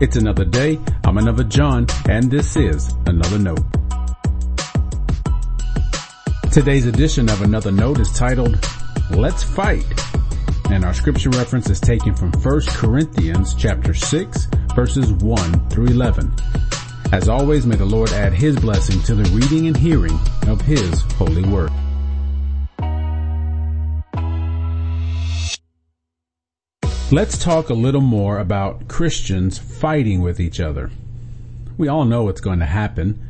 It's another day. I'm another John, and this is another note. Today's edition of another note is titled, Let's Fight. And our scripture reference is taken from 1 Corinthians chapter 6 verses 1 through 11. As always, may the Lord add his blessing to the reading and hearing of his holy word. Let's talk a little more about Christians fighting with each other. We all know what's going to happen.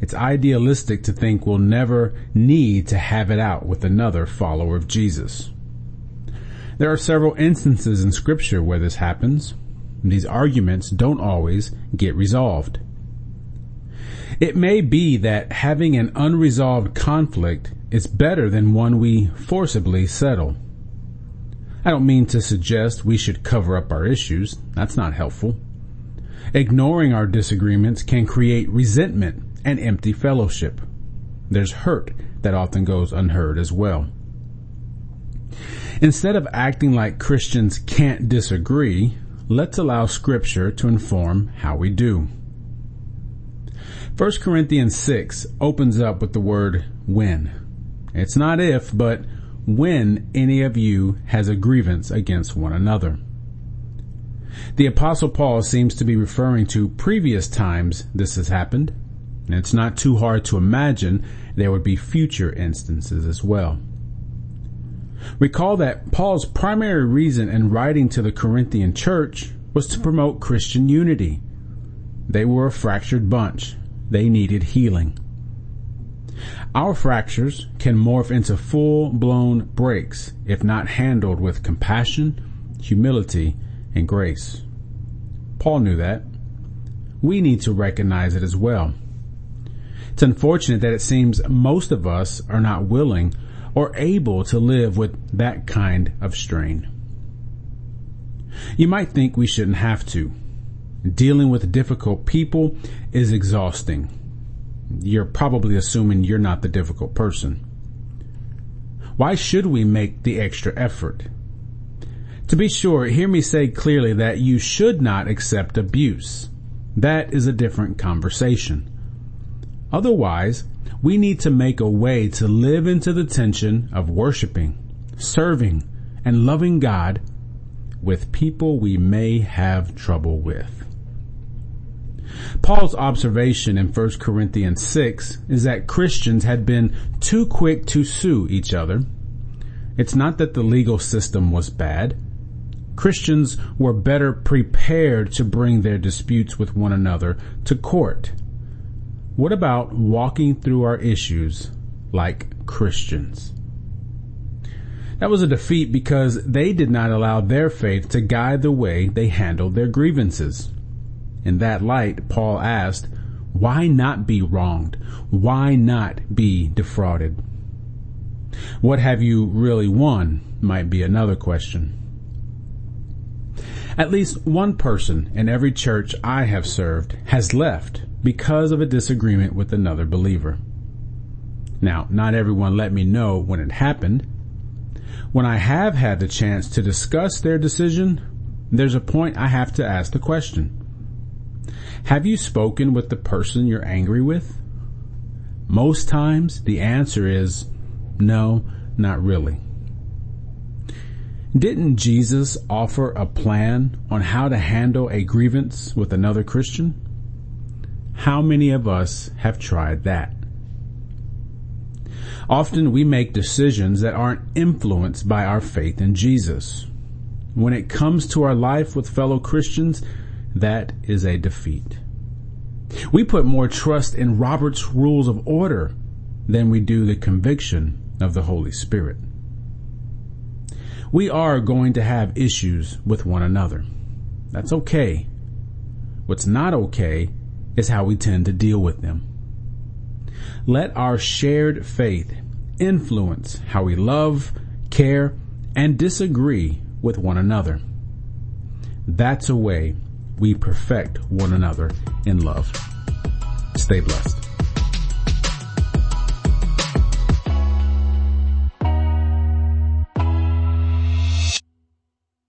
It's idealistic to think we'll never need to have it out with another follower of Jesus. There are several instances in scripture where this happens. These arguments don't always get resolved. It may be that having an unresolved conflict is better than one we forcibly settle. I don't mean to suggest we should cover up our issues. That's not helpful. Ignoring our disagreements can create resentment and empty fellowship. There's hurt that often goes unheard as well. Instead of acting like Christians can't disagree, let's allow scripture to inform how we do. 1 Corinthians 6 opens up with the word when. It's not if, but when any of you has a grievance against one another. The apostle Paul seems to be referring to previous times this has happened, and it's not too hard to imagine there would be future instances as well. Recall that Paul's primary reason in writing to the Corinthian church was to promote Christian unity. They were a fractured bunch. They needed healing. Our fractures can morph into full-blown breaks if not handled with compassion, humility, and grace. Paul knew that. We need to recognize it as well. It's unfortunate that it seems most of us are not willing or able to live with that kind of strain. You might think we shouldn't have to. Dealing with difficult people is exhausting you're probably assuming you're not the difficult person. Why should we make the extra effort? To be sure, hear me say clearly that you should not accept abuse. That is a different conversation. Otherwise, we need to make a way to live into the tension of worshiping, serving, and loving God with people we may have trouble with. Paul's observation in 1 Corinthians 6 is that Christians had been too quick to sue each other. It's not that the legal system was bad. Christians were better prepared to bring their disputes with one another to court. What about walking through our issues like Christians? That was a defeat because they did not allow their faith to guide the way they handled their grievances. In that light, Paul asked, why not be wronged? Why not be defrauded? What have you really won might be another question. At least one person in every church I have served has left because of a disagreement with another believer. Now, not everyone let me know when it happened. When I have had the chance to discuss their decision, there's a point I have to ask the question. Have you spoken with the person you're angry with? Most times the answer is no, not really. Didn't Jesus offer a plan on how to handle a grievance with another Christian? How many of us have tried that? Often we make decisions that aren't influenced by our faith in Jesus. When it comes to our life with fellow Christians, that is a defeat. We put more trust in Robert's rules of order than we do the conviction of the Holy Spirit. We are going to have issues with one another. That's okay. What's not okay is how we tend to deal with them. Let our shared faith influence how we love, care, and disagree with one another. That's a way we perfect one another in love. Stay blessed.